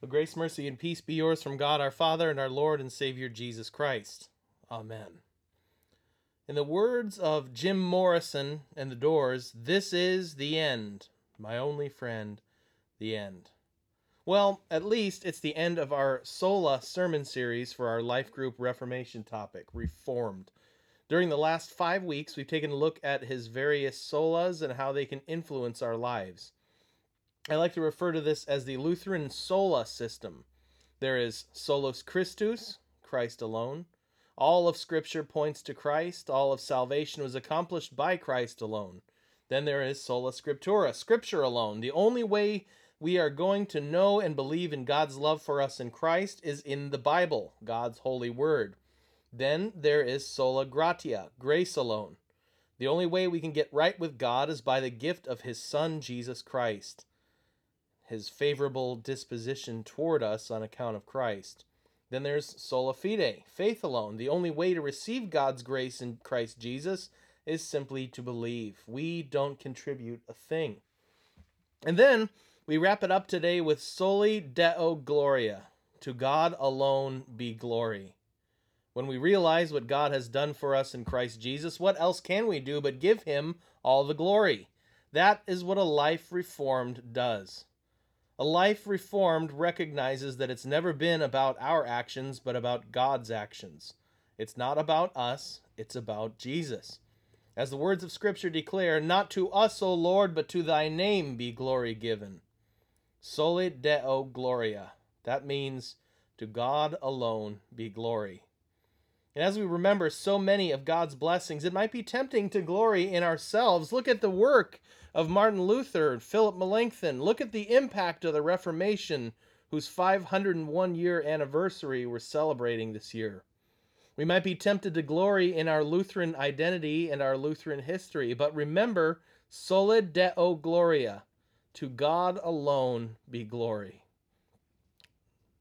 The grace, mercy, and peace be yours from God our Father and our Lord and Savior Jesus Christ. Amen. In the words of Jim Morrison and the Doors, this is the end, my only friend, the end. Well, at least it's the end of our Sola sermon series for our life group Reformation topic, Reformed. During the last five weeks, we've taken a look at his various solas and how they can influence our lives. I like to refer to this as the Lutheran sola system. There is solus Christus, Christ alone. All of Scripture points to Christ. All of salvation was accomplished by Christ alone. Then there is sola scriptura, Scripture alone. The only way we are going to know and believe in God's love for us in Christ is in the Bible, God's holy word. Then there is sola gratia, grace alone. The only way we can get right with God is by the gift of His Son, Jesus Christ, His favorable disposition toward us on account of Christ. Then there's sola fide, faith alone. The only way to receive God's grace in Christ Jesus is simply to believe. We don't contribute a thing. And then we wrap it up today with soli deo gloria. To God alone be glory. When we realize what God has done for us in Christ Jesus, what else can we do but give Him all the glory? That is what a life reformed does. A life reformed recognizes that it's never been about our actions, but about God's actions. It's not about us, it's about Jesus. As the words of Scripture declare, Not to us, O Lord, but to thy name be glory given. Soli Deo Gloria. That means to God alone be glory. And as we remember so many of God's blessings, it might be tempting to glory in ourselves. Look at the work of Martin Luther and Philip Melanchthon. Look at the impact of the Reformation, whose 501 year anniversary we're celebrating this year. We might be tempted to glory in our Lutheran identity and our Lutheran history, but remember, soli deo gloria, to God alone be glory.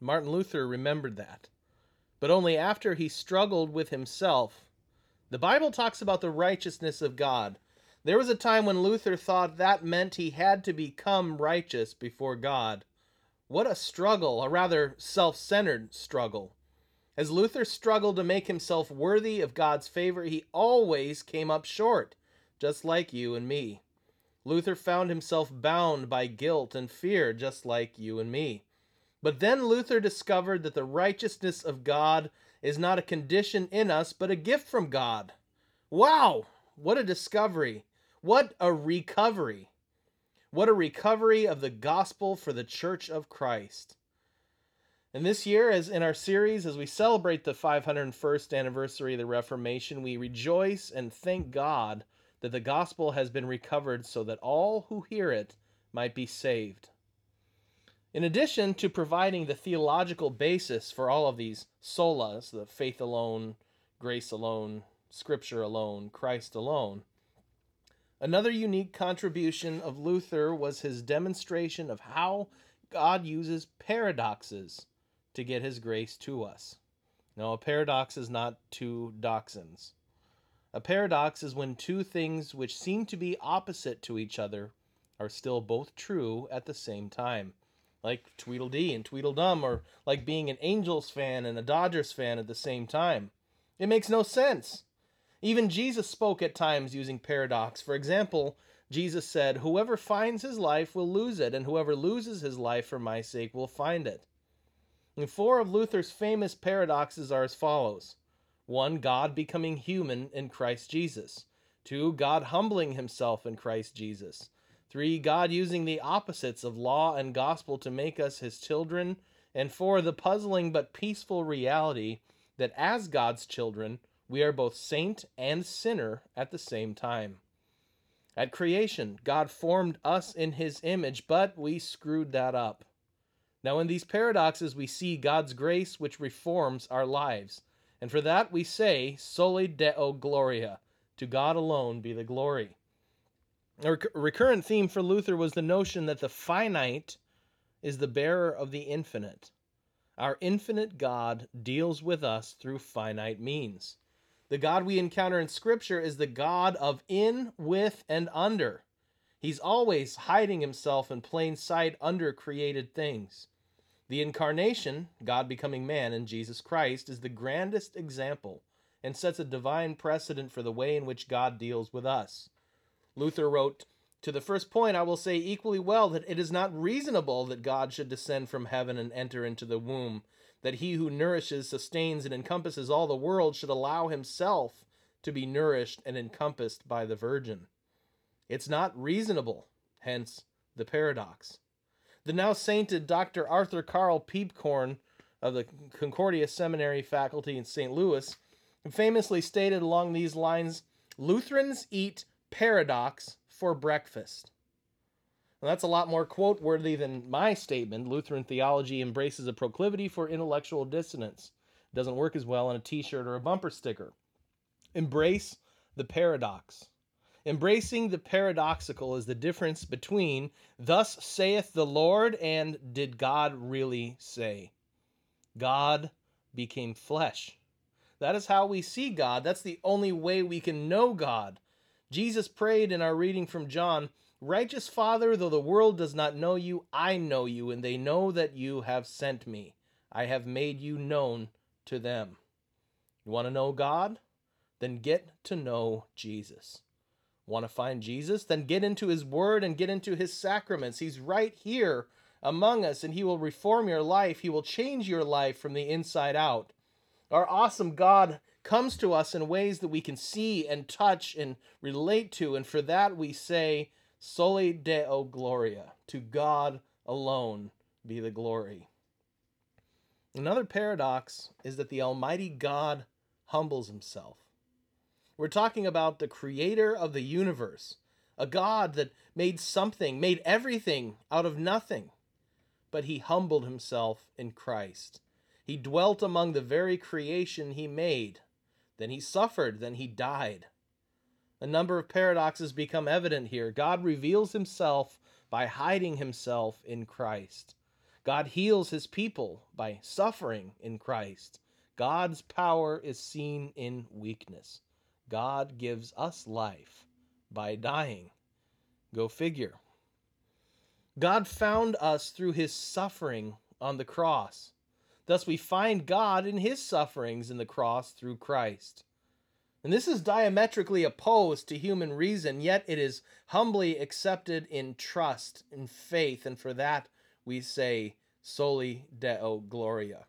Martin Luther remembered that but only after he struggled with himself. The Bible talks about the righteousness of God. There was a time when Luther thought that meant he had to become righteous before God. What a struggle, a rather self centered struggle. As Luther struggled to make himself worthy of God's favor, he always came up short, just like you and me. Luther found himself bound by guilt and fear, just like you and me. But then Luther discovered that the righteousness of God is not a condition in us, but a gift from God. Wow! What a discovery! What a recovery! What a recovery of the gospel for the church of Christ. And this year, as in our series, as we celebrate the 501st anniversary of the Reformation, we rejoice and thank God that the gospel has been recovered so that all who hear it might be saved. In addition to providing the theological basis for all of these solas, the faith alone, grace alone, scripture alone, Christ alone, another unique contribution of Luther was his demonstration of how God uses paradoxes to get his grace to us. Now, a paradox is not two dachshunds. A paradox is when two things which seem to be opposite to each other are still both true at the same time like Tweedledee and Tweedledum, or like being an Angels fan and a Dodgers fan at the same time. It makes no sense. Even Jesus spoke at times using paradox. For example, Jesus said, Whoever finds his life will lose it, and whoever loses his life for my sake will find it. And four of Luther's famous paradoxes are as follows 1. God becoming human in Christ Jesus. 2. God humbling himself in Christ Jesus. Three, God using the opposites of law and gospel to make us his children. And four, the puzzling but peaceful reality that as God's children, we are both saint and sinner at the same time. At creation, God formed us in his image, but we screwed that up. Now, in these paradoxes, we see God's grace which reforms our lives. And for that we say, Soli Deo Gloria. To God alone be the glory. A recurrent theme for Luther was the notion that the finite is the bearer of the infinite. Our infinite God deals with us through finite means. The God we encounter in Scripture is the God of in, with, and under. He's always hiding himself in plain sight under created things. The incarnation, God becoming man in Jesus Christ, is the grandest example and sets a divine precedent for the way in which God deals with us. Luther wrote, To the first point, I will say equally well that it is not reasonable that God should descend from heaven and enter into the womb, that he who nourishes, sustains, and encompasses all the world should allow himself to be nourished and encompassed by the Virgin. It's not reasonable, hence the paradox. The now sainted Dr. Arthur Carl Piepkorn of the Concordia Seminary faculty in St. Louis famously stated along these lines Lutherans eat paradox for breakfast. Well, that's a lot more quote worthy than my statement. Lutheran theology embraces a proclivity for intellectual dissonance. It doesn't work as well on a t shirt or a bumper sticker. Embrace the paradox. Embracing the paradoxical is the difference between thus saith the Lord and did God really say? God became flesh. That is how we see God. That's the only way we can know God. Jesus prayed in our reading from John, Righteous Father, though the world does not know you, I know you, and they know that you have sent me. I have made you known to them. You want to know God? Then get to know Jesus. Want to find Jesus? Then get into his word and get into his sacraments. He's right here among us, and he will reform your life. He will change your life from the inside out. Our awesome God comes to us in ways that we can see and touch and relate to, and for that we say, Soli Deo Gloria. To God alone be the glory. Another paradox is that the Almighty God humbles himself. We're talking about the creator of the universe, a God that made something, made everything out of nothing. But he humbled himself in Christ. He dwelt among the very creation he made. Then he suffered, then he died. A number of paradoxes become evident here. God reveals himself by hiding himself in Christ. God heals his people by suffering in Christ. God's power is seen in weakness. God gives us life by dying. Go figure. God found us through his suffering on the cross. Thus, we find God in his sufferings in the cross through Christ. And this is diametrically opposed to human reason, yet it is humbly accepted in trust, in faith, and for that we say, Soli Deo Gloria.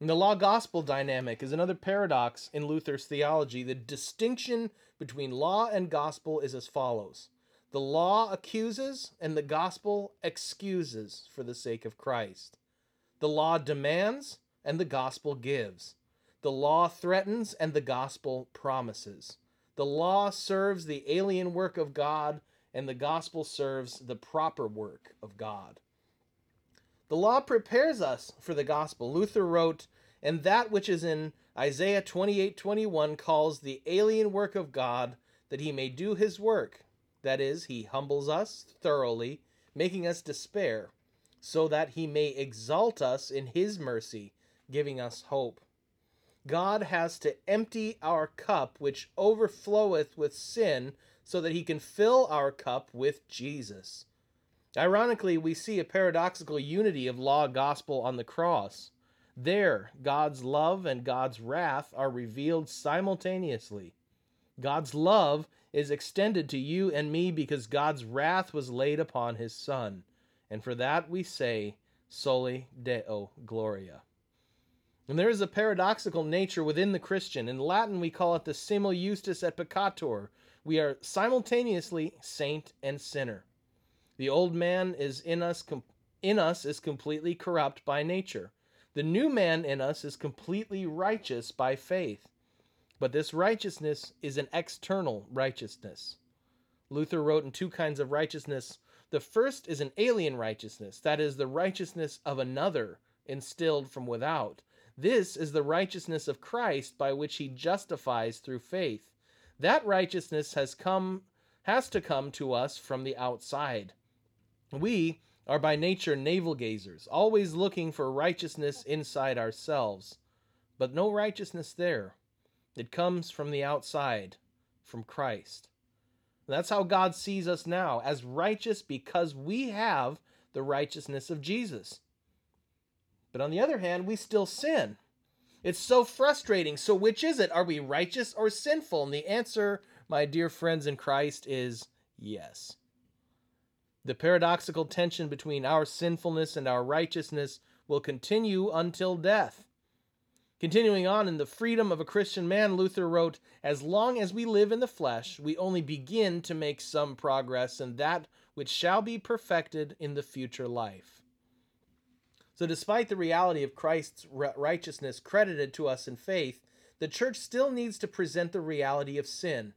And the law gospel dynamic is another paradox in Luther's theology. The distinction between law and gospel is as follows the law accuses, and the gospel excuses for the sake of Christ. The law demands, and the gospel gives. The law threatens, and the gospel promises. The law serves the alien work of God, and the gospel serves the proper work of God. The law prepares us for the gospel. Luther wrote, and that which is in Isaiah 28:21 calls the alien work of God that he may do his work. That is, he humbles us thoroughly, making us despair so that he may exalt us in his mercy, giving us hope. God has to empty our cup, which overfloweth with sin, so that he can fill our cup with Jesus. Ironically, we see a paradoxical unity of law gospel on the cross. There, God's love and God's wrath are revealed simultaneously. God's love is extended to you and me because God's wrath was laid upon his Son and for that we say, Soli Deo Gloria. And there is a paradoxical nature within the Christian. In Latin, we call it the simul justus et peccator. We are simultaneously saint and sinner. The old man is in us, in us is completely corrupt by nature. The new man in us is completely righteous by faith. But this righteousness is an external righteousness. Luther wrote in two kinds of righteousness the first is an alien righteousness, that is, the righteousness of another, instilled from without. This is the righteousness of Christ by which he justifies through faith. That righteousness has come has to come to us from the outside. We are by nature navel gazers, always looking for righteousness inside ourselves. But no righteousness there. It comes from the outside, from Christ. That's how God sees us now, as righteous because we have the righteousness of Jesus. But on the other hand, we still sin. It's so frustrating. So, which is it? Are we righteous or sinful? And the answer, my dear friends in Christ, is yes. The paradoxical tension between our sinfulness and our righteousness will continue until death. Continuing on in the freedom of a Christian man, Luther wrote, As long as we live in the flesh, we only begin to make some progress in that which shall be perfected in the future life. So, despite the reality of Christ's righteousness credited to us in faith, the church still needs to present the reality of sin.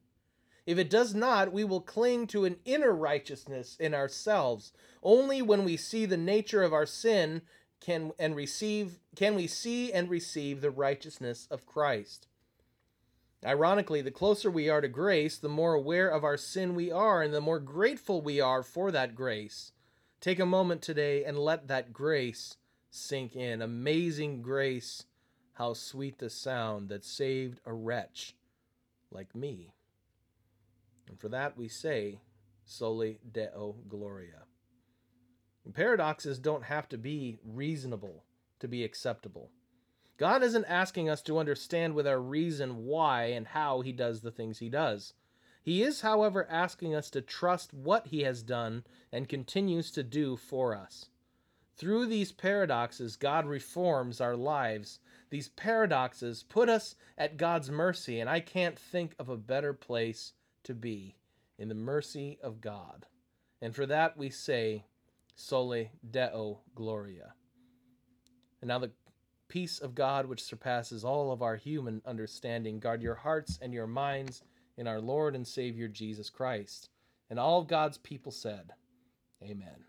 If it does not, we will cling to an inner righteousness in ourselves. Only when we see the nature of our sin can and receive can we see and receive the righteousness of Christ. Ironically, the closer we are to grace, the more aware of our sin we are and the more grateful we are for that grace. Take a moment today and let that grace sink in. Amazing grace, how sweet the sound that saved a wretch like me. And for that we say, Soli Deo Gloria. Paradoxes don't have to be reasonable to be acceptable. God isn't asking us to understand with our reason why and how he does the things he does. He is, however, asking us to trust what he has done and continues to do for us. Through these paradoxes, God reforms our lives. These paradoxes put us at God's mercy, and I can't think of a better place to be in the mercy of God. And for that we say, Soli Deo Gloria. And now the peace of God, which surpasses all of our human understanding, guard your hearts and your minds in our Lord and Savior Jesus Christ. And all God's people said, Amen.